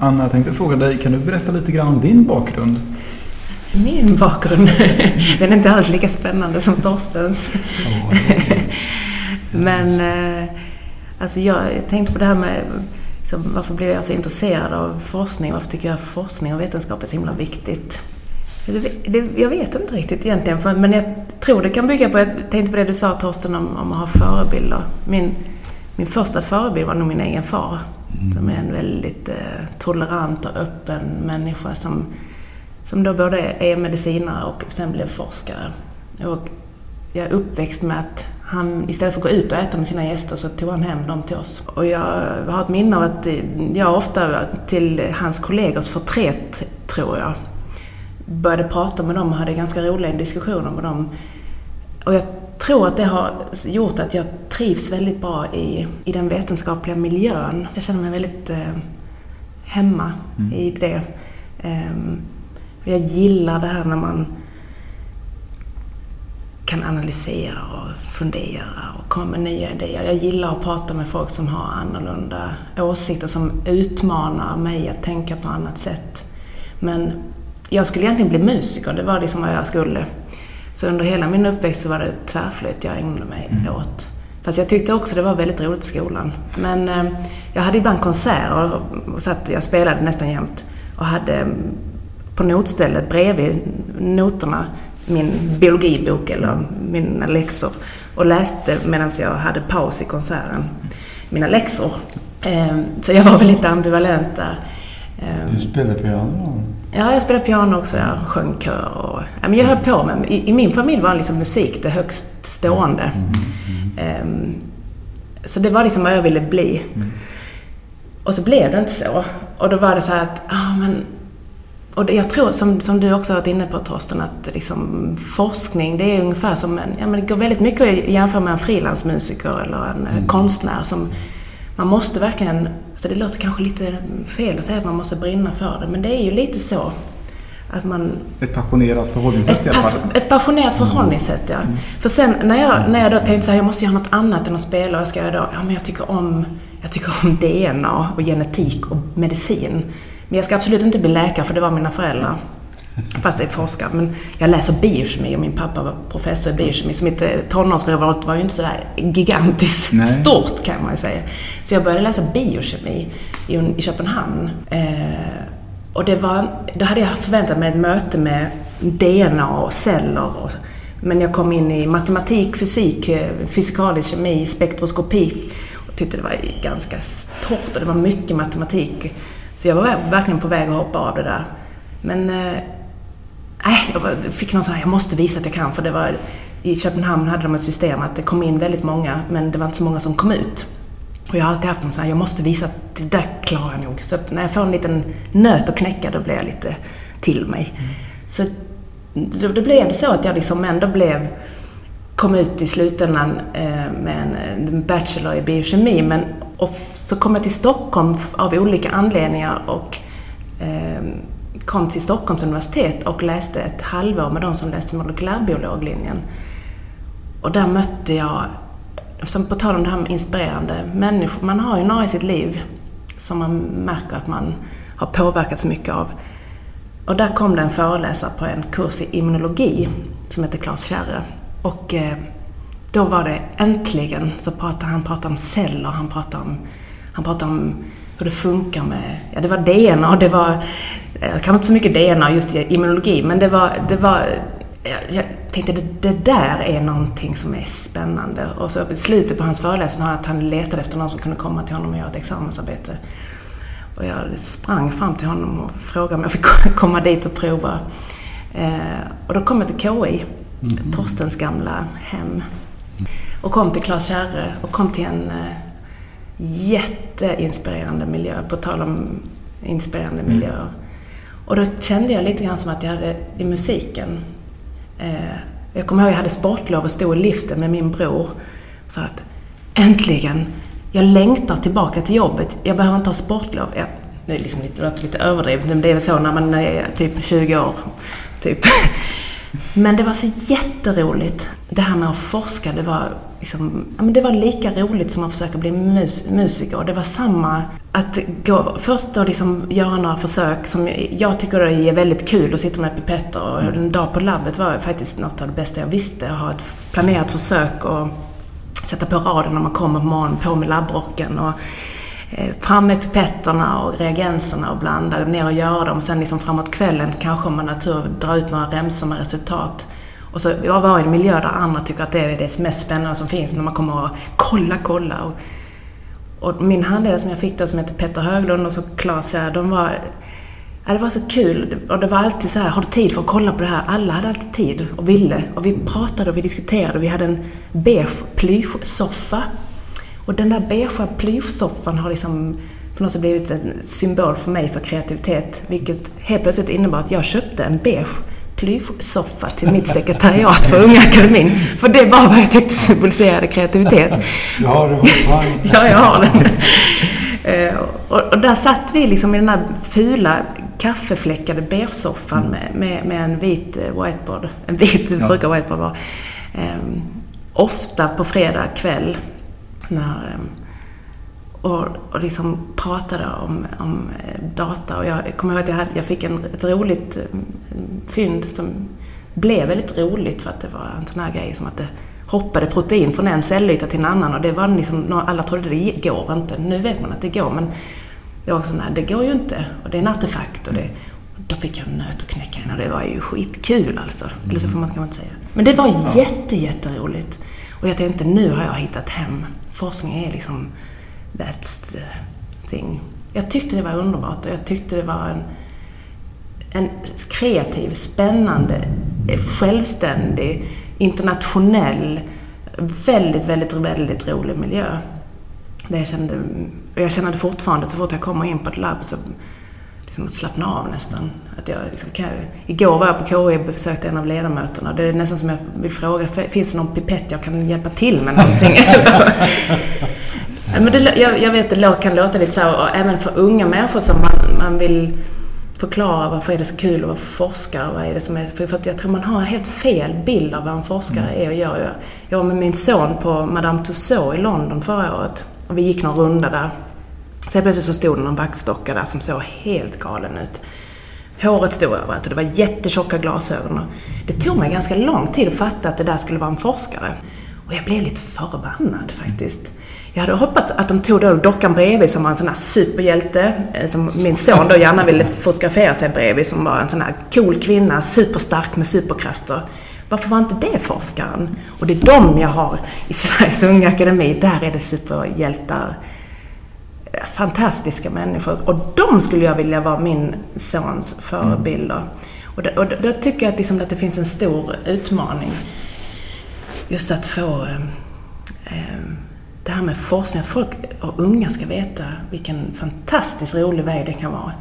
Anna, jag tänkte fråga dig, kan du berätta lite grann om din bakgrund? Min bakgrund? Den är inte alls lika spännande som Torstens. Oh, Men eh, alltså jag tänkte på det här med liksom, varför blev jag så intresserad av forskning? Varför tycker jag forskning och vetenskap är så himla viktigt? Det, jag vet inte riktigt egentligen, men jag tror det kan bygga på, jag tänkte på det du sa Torsten om, om att ha förebilder. Min, min första förebild var nog min egen far. Mm. Som är en väldigt eh, tolerant och öppen människa som, som då både är medicinare och sen blev forskare. Och jag är uppväxt med att han, istället för att gå ut och äta med sina gäster så tog han hem dem till oss. Och jag har ett minne av att jag ofta till hans kollegors förtret, tror jag, började prata med dem och hade ganska roliga diskussioner med dem. Och jag tror att det har gjort att jag trivs väldigt bra i, i den vetenskapliga miljön. Jag känner mig väldigt eh, hemma mm. i det. Um, jag gillar det här när man kan analysera och fundera och komma med nya idéer. Jag gillar att prata med folk som har annorlunda åsikter, som utmanar mig att tänka på annat sätt. Men jag skulle egentligen bli musiker, det var liksom vad jag skulle. Så under hela min uppväxt så var det tvärflöjt jag ägnade mig mm. åt. Fast jag tyckte också det var väldigt roligt i skolan. Men eh, jag hade ibland konserter så att jag spelade nästan jämt. Och hade mm, på notstället bredvid noterna min biologibok eller mina läxor. Och läste medan jag hade paus i konserten, mina läxor. Eh, så jag var väl lite ambivalent där. Eh, du spelade piano? Ja, jag spelade piano också. Jag sjöng kör och... Ja, men jag höll på med... I, I, min familj var liksom musik det högst stående. Um, så det var liksom vad jag ville bli. Och så blev det inte så. Och då var det så här att, ah, men... Och jag tror, som, som du också varit inne på Torsten, att liksom, forskning det är ungefär som en... Ja, men det går väldigt mycket att jämföra med en frilansmusiker eller en mm. konstnär som... Man måste verkligen så det låter kanske lite fel att säga att man måste brinna för det, men det är ju lite så. Att man, ett passionerat förhållningssätt ett, fall. Ett passionerat mm. förhållningssätt, ja. Mm. För sen när jag, när jag då tänkte så här, jag måste göra något annat än att spela, vad ska jag då? Ja, men jag tycker om, jag tycker om DNA och genetik och medicin. Men jag ska absolut inte bli läkare, för det var mina föräldrar. Fast jag är forskare. Men jag läser biokemi och min pappa var professor i biokemi. Så mitt eh, tonårsrevolt var ju inte sådär gigantiskt Nej. stort kan man ju säga. Så jag började läsa biokemi i, Köpenhamn. Eh, och det var, då hade jag förväntat mig ett möte med DNA och celler. Och, men jag kom in i matematik, fysik, eh, fysikalisk kemi, spektroskopi och tyckte det var ganska torrt och det var mycket matematik. Så jag var verkligen på väg att hoppa av det där. Men Nej, jag fick någon sån här, jag måste visa att jag kan. För det var, i Köpenhamn hade de ett system att det kom in väldigt många, men det var inte så många som kom ut. Och jag har alltid haft någon sån här, jag måste visa att det där klarar jag nog. Så att när jag får en liten nöt att knäcka, då blir jag lite till mig. Mm. Så då, då blev det så att jag liksom ändå blev, kom ut i slutändan eh, med en bachelor i biokemi. Men, och så kom jag till Stockholm av olika anledningar och eh, kom till Stockholms universitet och läste ett halvår med de som läste molekylärbiologlinjen. Och där mötte jag, som på tal om det här med inspirerande människor, man har ju några i sitt liv som man märker att man har påverkats mycket av. Och där kom det en föreläsare på en kurs i immunologi som heter Claes Kärre. Och eh, då var det äntligen så pratade han pratade om celler, han pratade om, han pratade om hur det funkar med, ja det var DNA, det var kanske inte så mycket DNA just i immunologi, men det var, det var jag tänkte det, det där är någonting som är spännande. Och så i slutet på hans föreläsning har att han letade efter någon som kunde komma till honom och göra ett examensarbete. Och jag sprang fram till honom och frågade om jag fick komma dit och prova. Eh, och då kom jag till KI, mm. Torstens gamla hem. Och kom till Claes Kärre och kom till en eh, jätteinspirerande miljö, på tal om inspirerande mm. miljöer. Och då kände jag lite grann som att jag hade i musiken. Eh, jag kommer ihåg att jag hade sportlov och stod i liften med min bror och sa att äntligen, jag längtar tillbaka till jobbet. Jag behöver inte ha sportlov. Jag, det, är liksom lite, det lite överdrivet, men det är väl så när man är typ 20 år. Typ. Men det var så jätteroligt. Det här med att forska, det var, liksom, ja, men det var lika roligt som att försöka bli mus musiker. Det var samma, att gå, först då liksom göra några försök som jag tycker är väldigt kul att sitta med pipetter och en dag på labbet var faktiskt något av det bästa jag visste. Att ha ett planerat försök och sätta på raden när man kommer på morgonen, på med labbrocken och Eh, fram med pipetterna och reagenserna och blanda ner och göra dem. Sen liksom framåt kvällen kanske man har tur drar ut några remsor med resultat. Och så jag var i en miljö där andra tycker att det är det mest spännande som finns när man kommer och kolla, kolla. Och, och min handledare som jag fick då som heter Petter Höglund och så Claes här, de var Ja, det var så kul. Och det var alltid så här, har du tid för att kolla på det här? Alla hade alltid tid och ville. Och vi pratade och vi diskuterade. Vi hade en beige plyschsoffa och den där beigea plyschsoffan har liksom på något sätt blivit en symbol för mig för kreativitet. Vilket helt plötsligt innebar att jag köpte en beige plyschsoffa till mitt sekretariat för Unga Akademin. För det var vad jag tyckte symboliserade kreativitet. Ja, det var fan. ja, jag har den. Eh, och, där satt vi liksom i den här fula kaffefläckade beige-soffan med, med, med, en vit eh, whiteboard. En vit ja. brukar whiteboard vara. Um, ofta på fredag kväll när, ehm, och, och liksom pratade om, om eh, data. Och jag kommer ihåg att jag, hade, jag fick en, ett roligt ehm, fynd som blev väldigt roligt för att det var en sån här grej som att det hoppade protein från en cellyta till en annan och det var liksom, alla trodde det går inte. Nu vet man att det går men det var också nej det går ju inte och det är en artefakt och det, då fick jag en nöt att knäcka in och det var ju skitkul alltså. Mm. Eller så får man, kan man inte säga. Men det var ja. jätte, jätteroligt. Och jag tänkte, nu har jag hittat hem forskning är liksom that's the thing. Jag tyckte det var underbart och jag tyckte det var en, en kreativ, spännande, självständig, internationell, väldigt, väldigt, väldigt rolig miljö. Det jag kände, och jag känner det fortfarande så fort jag kommer in på ett labb så liksom att slappna av nästan. Att jag liksom kan, igår var jag på KI och besökte en av ledamöterna. Det är nästan som jag vill fråga, finns det någon pipett jag kan hjälpa till med någonting? Men det, jag, jag vet, det kan låta lite så här, och även för unga människor som man, man vill förklara varför är det så kul att vara forskare. Vad är det som är, för att jag tror man har en helt fel bild av vad en forskare mm. är och gör. Jag var med min son på Madame Tussauds i London förra året och vi gick någon runda där. Sen plötsligt så stod det någon vaxdocka där som såg helt galen ut. Håret stod överallt och det var jättetjocka glasögon. Det tog mig ganska lång tid att fatta att det där skulle vara en forskare. Och jag blev lite förbannad faktiskt. Jag hade hoppats att de tog då dockan bredvid som var en sån här superhjälte, eh, som min son då gärna ville fotografera sig bredvid, som var en sån här cool kvinna, superstark med superkrafter. Varför var inte det forskaren? Och det är de jag har i Sveriges Unga Akademi, där är det superhjältar fantastiska människor och de skulle jag vilja vara min sons förebilder. Mm. Och, då, och då, tycker jag att, liksom att det finns en stor utmaning. Just att få eh, eh, det här med forskning, att folk och unga ska veta vilken fantastiskt rolig väg det kan vara.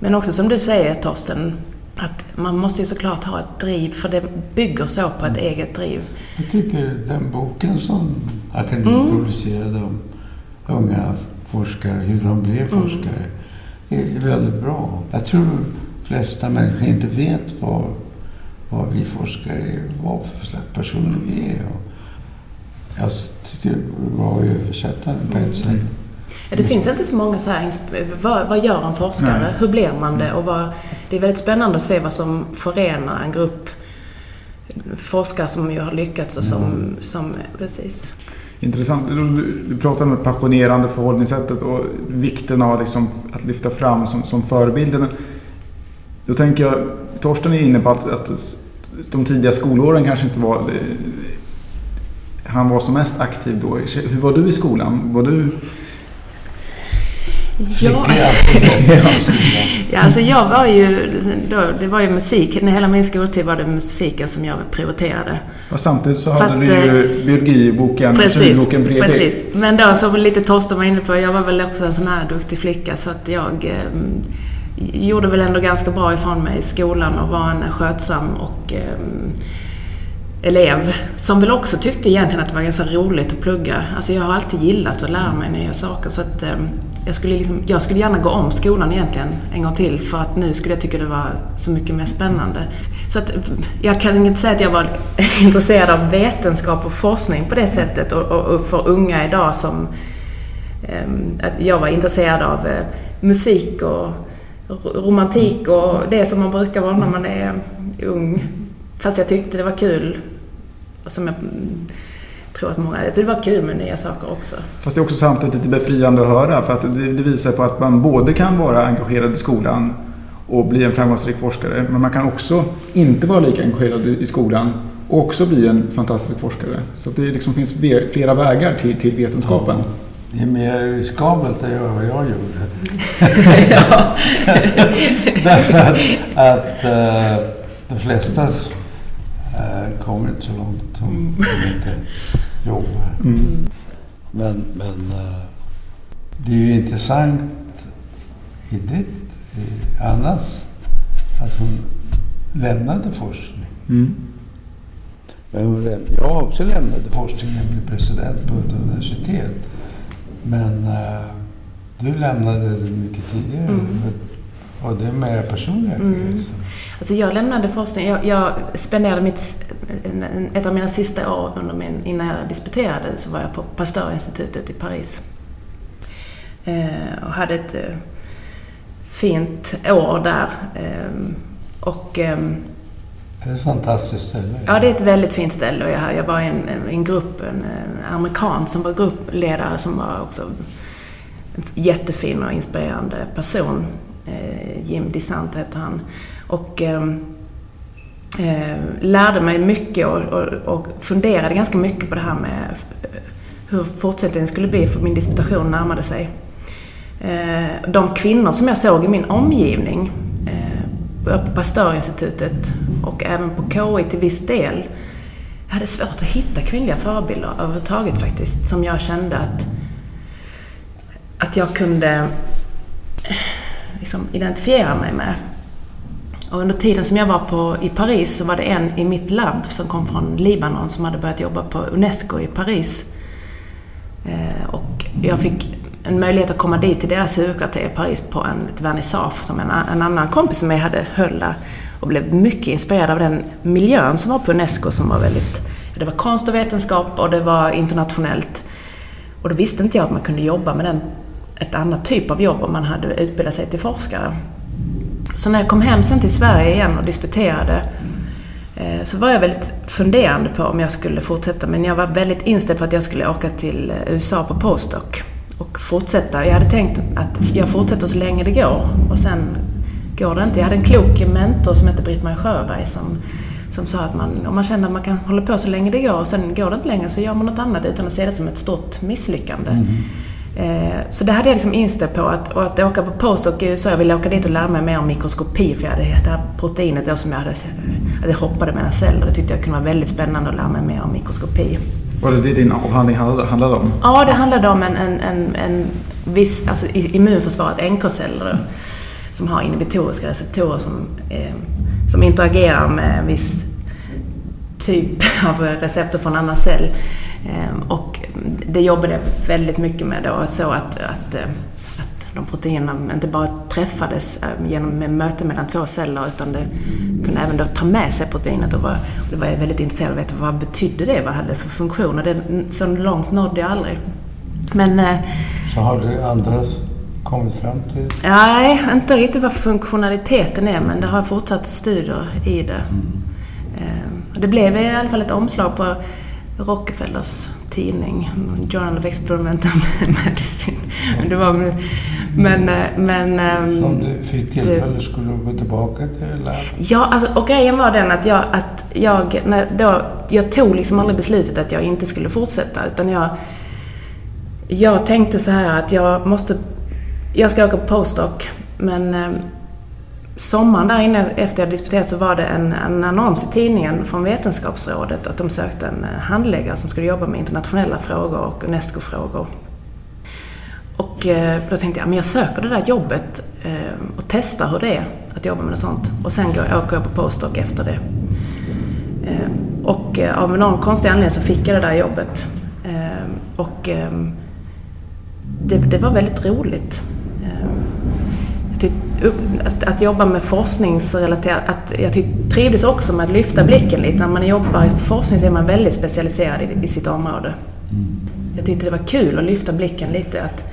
Men också som du säger Torsten, att man måste ju såklart ha ett driv, för det bygger så på ett mm. eget driv. Jag tycker den boken som akademin mm. producerade om unga forskare, hur de blev mm. forskare, mm. är väldigt bra. Jag tror de flesta människor inte vet vad, vad vi forskare är, vad för slags personer vi är. Och jag tycker det är bra att översätta den på ett sätt. Mm. Ja, det finns inte så många så här, vad, vad gör en forskare? Nej. Hur blir man det? Och vad, det är väldigt spännande att se vad som förenar en grupp forskare som ju har lyckats och som, mm. som precis. Intressant. Du, du pratar om det passionerande förhållningssättet och vikten av liksom att lyfta fram som, som förebilder. Men då tänker jag, Torsten är inne på att, att de tidiga skolåren kanske inte var... Eh, han var som mest aktiv då. Hur var du i skolan? Var du Ja. ja, alltså jag var ju, då, det var ju musik. Hela min skoltid var det musiken som jag prioriterade. Och samtidigt så Fast, hade du ju eh, biologiboken, precis, boken bredvid. Precis, men då som lite Torsten var inne på, jag var väl också en sån här duktig flicka så att jag eh, gjorde väl ändå ganska bra ifrån mig i skolan och var en skötsam och eh, elev som väl också tyckte egentligen att det var ganska roligt att plugga. Alltså jag har alltid gillat att lära mig nya saker så att eh, jag skulle, liksom, jag skulle gärna gå om skolan egentligen en gång till för att nu skulle jag tycka det var så mycket mer spännande. Så att, jag kan inte säga att jag var intresserad av vetenskap och forskning på det sättet och, och, och för unga idag som ehm, att jag var intresserad av eh, musik och romantik och det som man brukar vara när man är ung. Fast jag tyckte det var kul. Och som jag tror att många... Jag det var kul med nya saker också. Fast det är också samtidigt lite befriande att höra för att det, det visar på att man både kan vara engagerad i skolan och bli en framgångsrik forskare. Men man kan också inte vara lika engagerad i skolan och också bli en fantastisk forskare. Så det liksom finns flera vägar till, till vetenskapen. Ja. Det är mer riskabelt att göra vad jag gjorde. Därför att, att uh, de flesta uh, kommer inte så långt om de inte jobbar. Mm. Men, men uh, det är ju intressant i ditt, i Annas, att hon lämnade forskning. Mm. Men hon, jag också lämnade forskning när jag blev president på ett universitet. Men uh, du lämnade det mycket tidigare. Mm. Och det är mer personliga mm. grejer. Alltså jag lämnade forskning. Jag, jag spenderade mitt, ett av mina sista år under min, innan jag disputerade så var jag på Pastörinstitutet i Paris. Eh, och hade ett eh, fint år där. Eh, och, eh, det är ett fantastiskt ställe. Ja, det är ett väldigt fint ställe. Jag, jag var i en, en grupp, en, en amerikan som var gruppledare som var också en jättefin och inspirerande person. Eh, Jim DeSanto heter han. Och ehm, eh, lärde mig mycket och, och, och, funderade ganska mycket på det här med eh, hur fortsättningen skulle bli för min disputation närmade sig. Eh, de kvinnor som jag såg i min omgivning eh, på Pastörinstitutet och även på KI till viss del. Jag hade svårt att hitta kvinnliga förebilder överhuvudtaget faktiskt, som jag kände att, att jag kunde liksom identifiera mig med. Och under tiden som jag var på, i Paris så var det en i mitt labb som kom från Libanon som hade börjat jobba på Unesco i Paris. Eh, och jag fick en möjlighet att komma dit till deras huvudkvarter i Paris på en, ett vernissage som en, en annan kompis som jag hade höll där. Och blev mycket inspirerad av den miljön som var på Unesco som var väldigt... Det var konst och vetenskap och det var internationellt. Och då visste inte jag att man kunde jobba med den, ett annat typ av jobb om man hade utbildat sig till forskare. Så när jag kom hem sen till Sverige igen och disputerade eh, så var jag väldigt funderande på om jag skulle fortsätta men jag var väldigt inställd på att jag skulle åka till USA på postdoc och fortsätta. Jag hade tänkt att jag fortsätter så länge det går och sen går det inte. Jag hade en klok mentor som hette Britt-Marie Sjöberg som, som sa att man, om man känner att man kan hålla på så länge det går och sen går det inte längre så gör man något annat utan att se det som ett stort misslyckande. Mm. Eh, så det hade jag liksom inställt på att, och att åka på postdoc i USA, jag ville åka dit och lära mig mer om mikroskopi för jag hade det här proteinet då som jag hade, hade hoppade mellan celler. Det tyckte jag kunde vara väldigt spännande att lära mig mer om mikroskopi. Var det det din avhandling handlade om? Ja, det handlade om en, en, en, en viss, alltså immunförsvaret, NK-celler, som har inhibitoriska receptorer som, eh, som interagerar med en viss typ av receptor från en annan cell. Eh, och det jobbade jag väldigt mycket med då, så att, att, eh, att de proteinerna inte bara träffades eh, genom möte mellan två celler utan det kunde även då ta med sig proteinet. Och, var, och det var jag väldigt intresserad av att veta vad betydde det? Vad hade det för funktioner? Det, så långt nådde jag aldrig. Men, så har du andra kommit fram till? Nej, inte riktigt vad funktionaliteten är men det har fortsatt studier i det. Mm. Det blev i alla fall ett omslag på Rockefellers tidning, Journal of Experimental Medicine. Men det var, men, men, ehm, Om du fick tillfälle det, skulle du gå tillbaka till lab? Ja, alltså, och grejen var den att jag, att jag, när då, jag tog liksom aldrig beslutet att jag inte skulle fortsätta utan jag, jag tänkte så här att jag måste, jag ska åka på postdoc men ehm, sommaren där inne efter jag disputerat så var det en, en annons i tidningen från Vetenskapsrådet att de sökte en eh, handläggare som skulle jobba med internationella frågor och UNESCO-frågor. Och eh, då tänkte jag, men jag söker det där jobbet eh, och testar hur det är att jobba med något sånt. Och sen går, åker jag på postdoc efter det. Och av någon konstig anledning så fick jag det där jobbet. Och ehm, det, det var väldigt roligt. Eh, att, att jobba med forskningsrelaterat, att jag trivdes också med att lyfta blicken lite. När man jobbar i forskning så är man väldigt specialiserad i, i sitt område. Jag tyckte det var kul att lyfta blicken lite. Att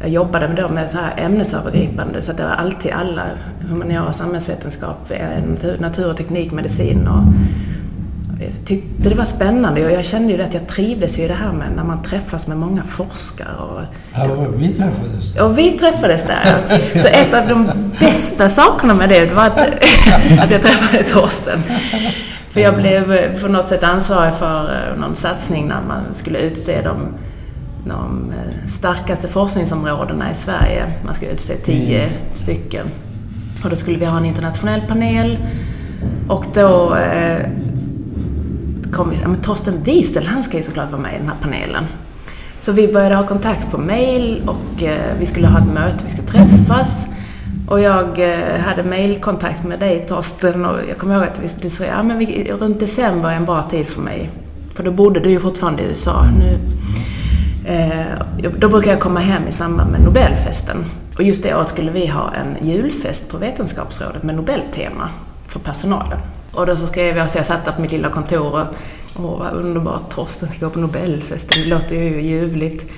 jag jobbade då med så här ämnesövergripande så att det var alltid alla humaniora, samhällsvetenskap, natur, natur och teknik, medicin och jag tyckte det var spännande och jag kände ju att jag trivdes ju i det här med när man träffas med många forskare. Och, Ja, vi träffades där. och vi träffades där. Så ett av de bästa sakerna med det var att, att jag träffade Torsten. För jag blev på något sätt ansvarig för eh, någon satsning när man skulle utse de, de eh, starkaste forskningsområdena i Sverige. Man skulle utse tio stycken. Och då skulle vi ha en internationell panel. Och då eh, kom vi, ja, men Torsten Diesel, han ska ju såklart vara med i den här panelen. Så vi började ha kontakt på mail och eh, vi skulle ha ett möte, vi skulle träffas. Och jag eh, hade mailkontakt med dig Torsten och jag kommer ihåg att du sa ja, men vi, runt december är en bra tid för mig. För då bodde du ju fortfarande i USA. Nu, eh, då brukar jag komma hem i samband med Nobelfesten. Och just det året skulle vi ha en julfest på Vetenskapsrådet med Nobeltema för personalen. Och då så skrev jag, så jag satt där på mitt lilla kontor och Åh, vad underbart, Torsten ska gå på Nobelfest, det låter ju ljuvligt.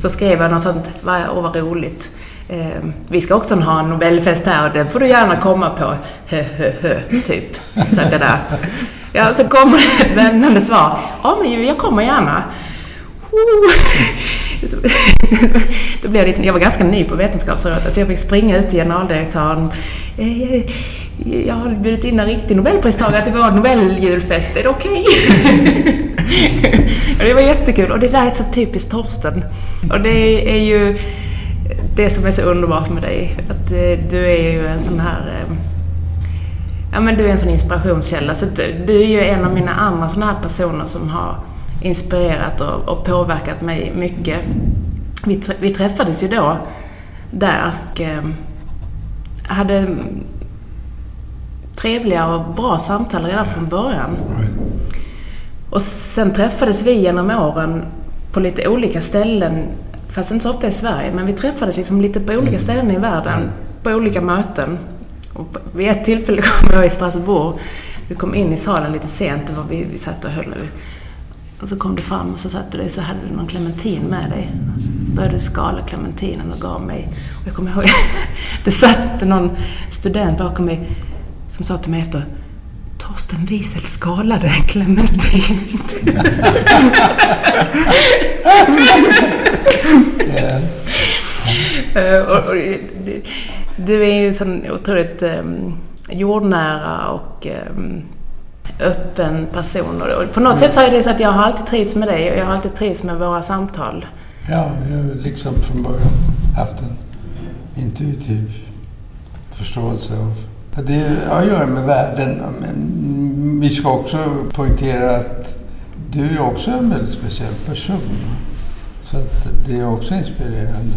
Så skrev jag något sånt, åh vad roligt. Eh, vi ska också ha en Nobelfest här och den får du gärna komma på. Hö, hö, hö, typ. Så att det där. Ja, så kommer det ett vändande svar. Ja, men jag kommer gärna. Då blev lite, jag var ganska ny på Vetenskapsrådet, så jag fick springa ut till generaldirektören. Eh, jag har bjudit in en riktig Nobelpristagare till vår Nobeljulfest, är det okej? Okay? det var jättekul och det där är så typiskt Torsten. Och det är ju det som är så underbart med dig. Att eh, du är ju en sån här... eh, Ja men du är en sån inspirationskälla. Så du är ju en av mina andra såna här personer som har inspirerat och, och påverkat mig mycket. Vi, vi träffades ju då där och eh, hade trevliga och bra samtal redan från början. Och sen träffades vi genom åren på lite olika ställen, fast inte så ofta i Sverige, men vi träffades liksom lite på olika ställen i världen, på olika möten. Och vid ett tillfälle kom jag i Strasbourg, du kom in i salen lite sent, det var vi, vi satt och höll och så kom du fram och så satt du dig så hade du någon clementin med dig. Så började du skala clementinen och gav mig. Och jag kommer ihåg, det satt någon student bakom mig som sa till mig efter Torsten Wiesel skalade en clementin. Eh, och, och, du är ju en sån otroligt um, jordnära och um, öppen person. Och, på något sätt så är det så att jag har alltid trivts med dig och jag har alltid trivts med våra samtal. Ja, vi har liksom från början haft en intuitiv förståelse av det har att göra med världen. Men vi ska också poängtera att du är också en väldigt speciell person. Så att det är också inspirerande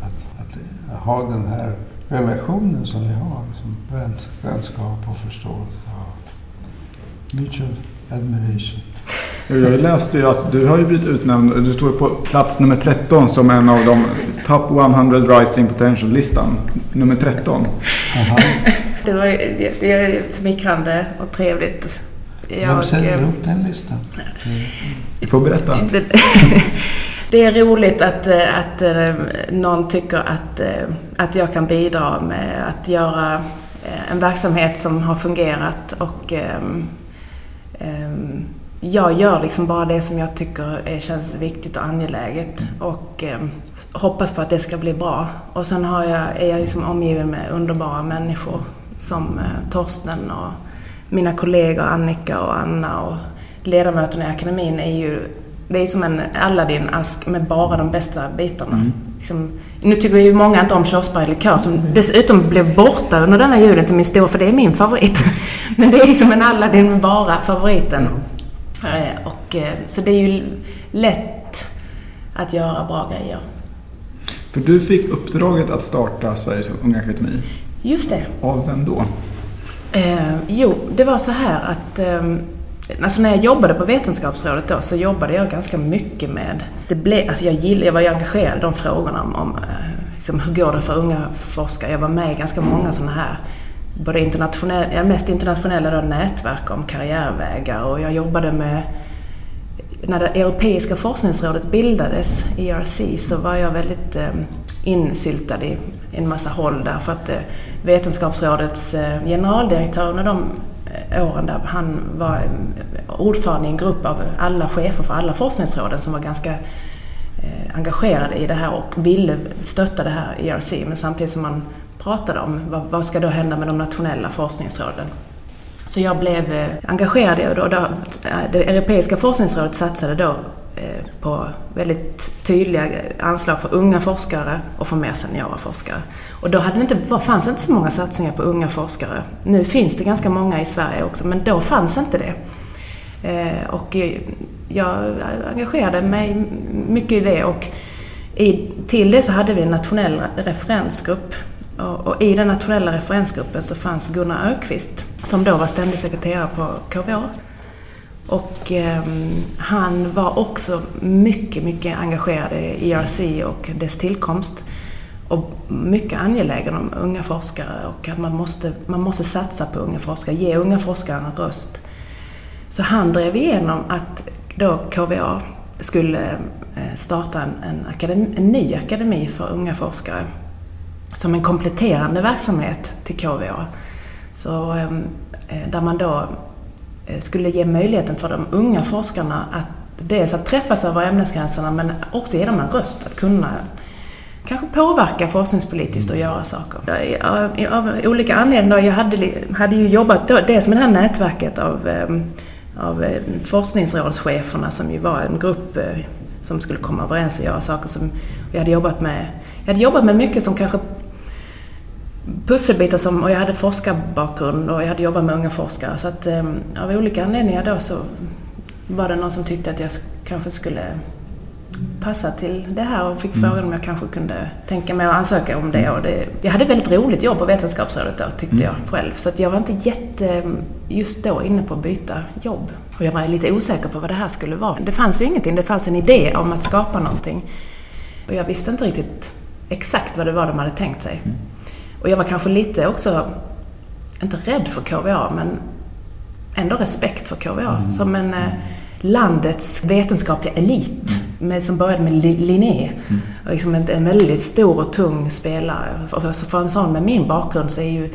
att, att, att ha den här relationen som vi har. Som väns, vänskap och förståelse. och Mutual admiration. Jag läste ju att du har ju blivit utnämnd, du står på plats nummer 13 som en av de Top 100 Rising Potential-listan. Nummer 13. Aha. Det var det är smickrande och trevligt. Vem sätter eh, ihop den listan? Du får berätta. Det, är roligt att, eh, att eh, någon tycker att, eh, att jag kan bidra med att göra en verksamhet som har fungerat och ehm, ehm, jag gör liksom bara det som jag tycker är, känns viktigt och angeläget och ehm, hoppas på att det ska bli bra. Och sen har jag, är jag liksom omgiven med underbara människor som eh, Torsten och mina kollegor Annika och Anna och ledamöterna i akademin är ju det är som en Aladdin-ask med bara de bästa bitarna. Liksom, nu tycker ju många inte om körsbär likör som dessutom blev borta under denna julen till min stora, för det är min favorit. Men det är liksom en Aladdin med bara favoriten. Eh, Och, eh, så det är ju lätt att göra bra grejer. För du fick uppdraget att starta Sveriges Unga Akademi. Just det. Av vem då? Eh, jo, det var så här att eh, Alltså när jag jobbade på Vetenskapsrådet då så jobbade jag ganska mycket med... Det ble, alltså jag, gill, jag var ju engagerad i de frågorna om, om eh, liksom, hur går det för unga forskare. Jag var med i ganska många sådana här både internationella, mest internationella då, nätverk om karriärvägar och jag jobbade med när det Europeiska forskningsrådet bildades, ERC, så var jag väldigt eh, insyltad i en massa håll där för att eh, Vetenskapsrådets eh, generaldirektör när de Eh, åren där han var eh, ordförande i en grupp av alla chefer för alla forskningsråden som var ganska eh, engagerade i det här och ville stötta det här ERC men samtidigt som man pratade om vad, vad ska då hända med de nationella forskningsråden. Så jag blev engagerad och då, det Europeiska forskningsrådet satsade då Eh, på väldigt tydliga anslag för unga forskare och för mer seniora forskare. Och då hade det inte, fanns det inte så många satsningar på unga forskare. Nu finns det ganska många i Sverige också, men då fanns inte det. Eh, och jag engagerade mig mycket i det och i, till det så hade vi en nationell referensgrupp och, och, i den nationella referensgruppen så fanns Gunnar Ökvist som då var ständig sekreterare på KVA. Och eh, han var också mycket, mycket engagerad i ERC och dess tillkomst. Och mycket angelägen om unga forskare och att man måste, man måste satsa på unga forskare, ge unga forskare en röst. Så han drev igenom att då KVA skulle eh, starta en, en, akademi, en ny akademi för unga forskare som en kompletterande verksamhet till KVA. Så, ehm, eh, där man då skulle ge möjligheten för de unga forskarna att dels att träffas över ämnesgränserna men också ge dem en röst att kunna kanske påverka forskningspolitiskt och göra saker. Av, av olika anledningar. Jag hade, hade ju jobbat då, dels med det här nätverket av, ehm, av eh, forskningsrådscheferna som ju var en grupp som skulle komma överens och göra saker som jag hade jobbat med. Jag hade jobbat med mycket som kanske pusselbitar som, och jag hade forskarbakgrund och jag hade jobbat med unga forskare så att um, av olika anledningar då så var det någon som tyckte att jag kanske skulle passa till det här och fick mm. frågan om jag kanske kunde tänka mig att ansöka om det. Och det jag hade väldigt roligt jobb på Vetenskapsrådet då, tyckte mm. jag själv. Så att jag var inte jätte, just då, inne på att byta jobb. Och jag var lite osäker på vad det här skulle vara. Det fanns ju ingenting, det fanns en idé om att skapa någonting. Och jag visste inte riktigt exakt vad det var de hade tänkt sig. Mm. Och jag var kanske lite också, inte rädd för KVA, men ändå respekt för KVA. Mm. Som en eh, landets vetenskapliga elit. Mm. Med, som började med Linné. Mm. Och liksom en, en, väldigt stor och tung spelare. För, för en sån med min bakgrund så är ju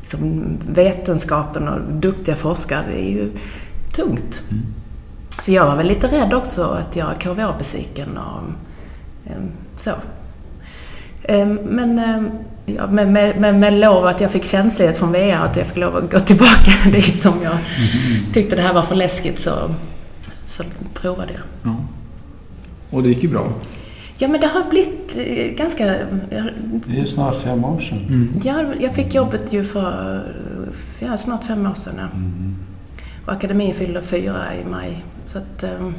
liksom, vetenskapen och duktiga forskare, det är ju tungt. Mm. Så jag var väl lite rädd också att göra KVA besviken och eh, så. Eh, men Ja, med, med, med, med lov att jag fick känslighet från VR, att jag fick lov att gå tillbaka dit om jag tyckte det här var för läskigt så, så provade jag. Ja. Och det gick ju bra? Ja, men det har blivit eh, ganska... Det är ju snart fem år sedan. Mm. Ja, jag fick jobbet ju för ja, snart fem år sedan. Ja. Mm. Och akademin fyllde fyra i maj. Så att, ehm,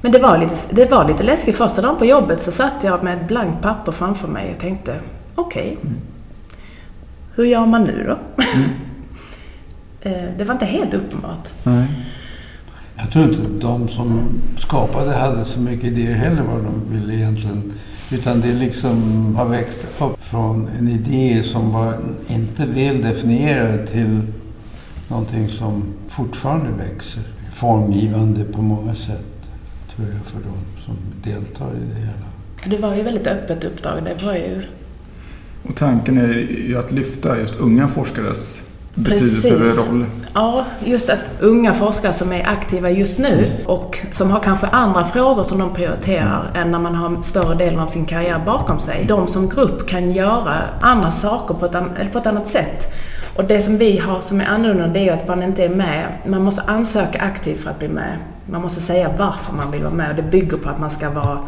men det var, lite, det var lite läskigt. Första dagen på jobbet så satt jag med ett blankt papper framför mig och tänkte okej, okay. mm. hur gör man nu då? Mm. Eh, det var inte helt uppenbart. Nej. Jag tror inte de som skapade hade så mycket idéer heller vad de ville egentligen. Utan det liksom har växt upp från en idé som var inte väl definierad till någonting som fortfarande växer. Formgivande på många sätt, tror jag, för de som deltar i det hela. Det var ju väldigt öppet uppdrag. Det var ju och tanken är ju att lyfta just unga forskares betydelse eller roll. Ja, just att unga forskare som är aktiva just nu och som har kanske andra frågor som de prioriterar än när man har större delen av sin karriär bakom sig. De som grupp kan göra andra saker på ett, på ett annat sätt. Och det som vi har som är annorlunda det är att man inte är med. Man måste ansöka aktivt för att bli med. Man måste säga varför man vill vara med och det bygger på att man ska vara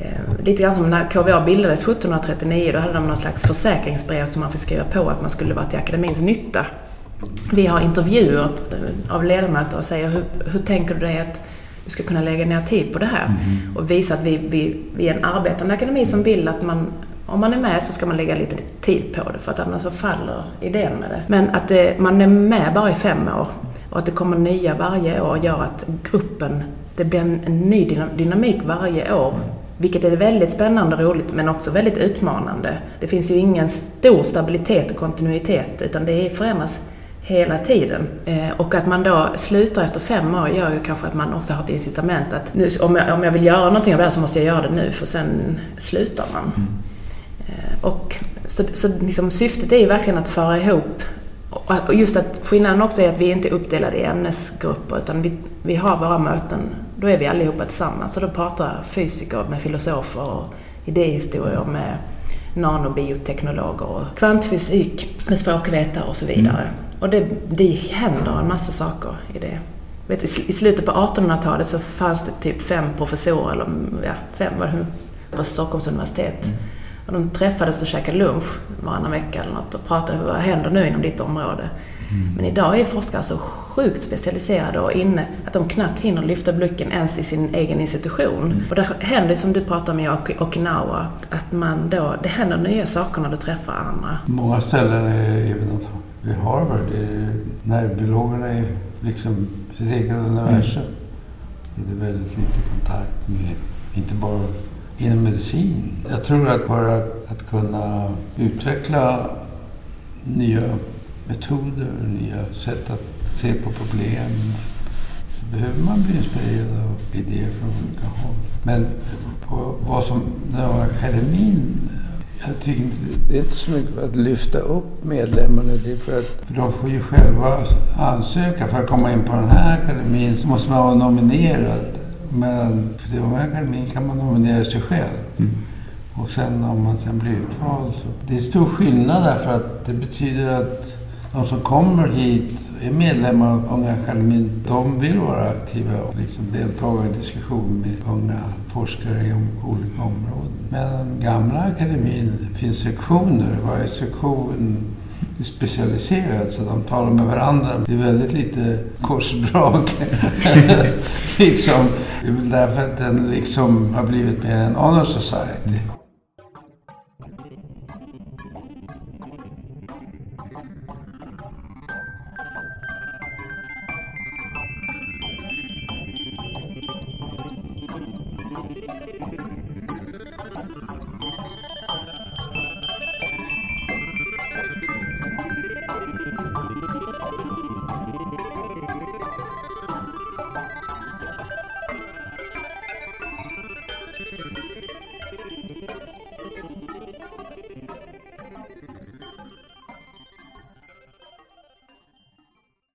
Eh, lite grann som när KVA bildades 1739, då hade de någon slags försäkringsbrev som man fick skriva på att man skulle vara till akademins nytta. Vi har intervjuer eh, av ledamöter och säger hur, hur tänker du dig att du ska kunna lägga ner tid på det här? Mm. Och visa att vi, vi, vi är en arbetande akademi som vill att man om man är med så ska man lägga lite tid på det för att annars så faller idén med det. Men att det, man är med bara i fem år och att det kommer nya varje år gör att gruppen, det blir en ny dynamik varje år. Vilket är väldigt spännande och roligt men också väldigt utmanande. Det finns ju ingen stor stabilitet och kontinuitet utan det förändras hela tiden. Eh, och att man då slutar efter fem år gör ju kanske att man också har ett incitament att nu, om, jag, om jag vill göra någonting av det här så måste jag göra det nu för sen slutar man. Mm. Eh, och så, så liksom, syftet är ju verkligen att föra ihop och just att skillnaden också är att vi inte är uppdelade i ämnesgrupper utan vi, vi har våra möten, då är vi allihopa tillsammans. Så då pratar fysiker med filosofer och idéhistorier med nanobioteknologer och kvantfysik med språkvetare och så vidare. Mm. Och det, det händer en massa saker i det. Vet, I slutet på 1800-talet så fanns det typ fem professorer, eller ja, fem var det, på Stockholms universitet. Mm. Och de träffades och käkade lunch varannan vecka eller något och pratade vad händer nu inom ditt område. Mm. Men idag är forskare så sjukt specialiserade och inne att de knappt hinner lyfta blicken ens i sin egen institution. Mm. Och det händer som du pratar om i Okinawa, att man då, det händer nya saker när du träffar andra. Många ställen är vid Harvard, är nervbiologerna är liksom sitt eget universum. Mm. Det är väldigt lite kontakt med, inte bara inom medicin. Jag tror att bara att kunna utveckla nya metoder, nya sätt att se på problem så behöver man bli inspirerad av idéer från olika håll. Men vad som när akademin jag tycker inte, det är inte så mycket att lyfta upp medlemmarna. Det är för att för de får ju själva ansöka. För att komma in på den här akademin så måste man vara nominerad. Men för den här akademin kan man nominera sig själv. Mm. Och sen om man sen blir utvald så... Det är stor skillnad därför att det betyder att de som kommer hit är medlemmar av Unga Akademin, de vill vara aktiva och liksom delta i diskussion med unga forskare i olika områden. Men gamla akademin finns sektioner, varje sektion är specialiserad så de talar med varandra. Det är väldigt lite korsdrag. liksom. Det är väl därför att den liksom har blivit mer en honor society.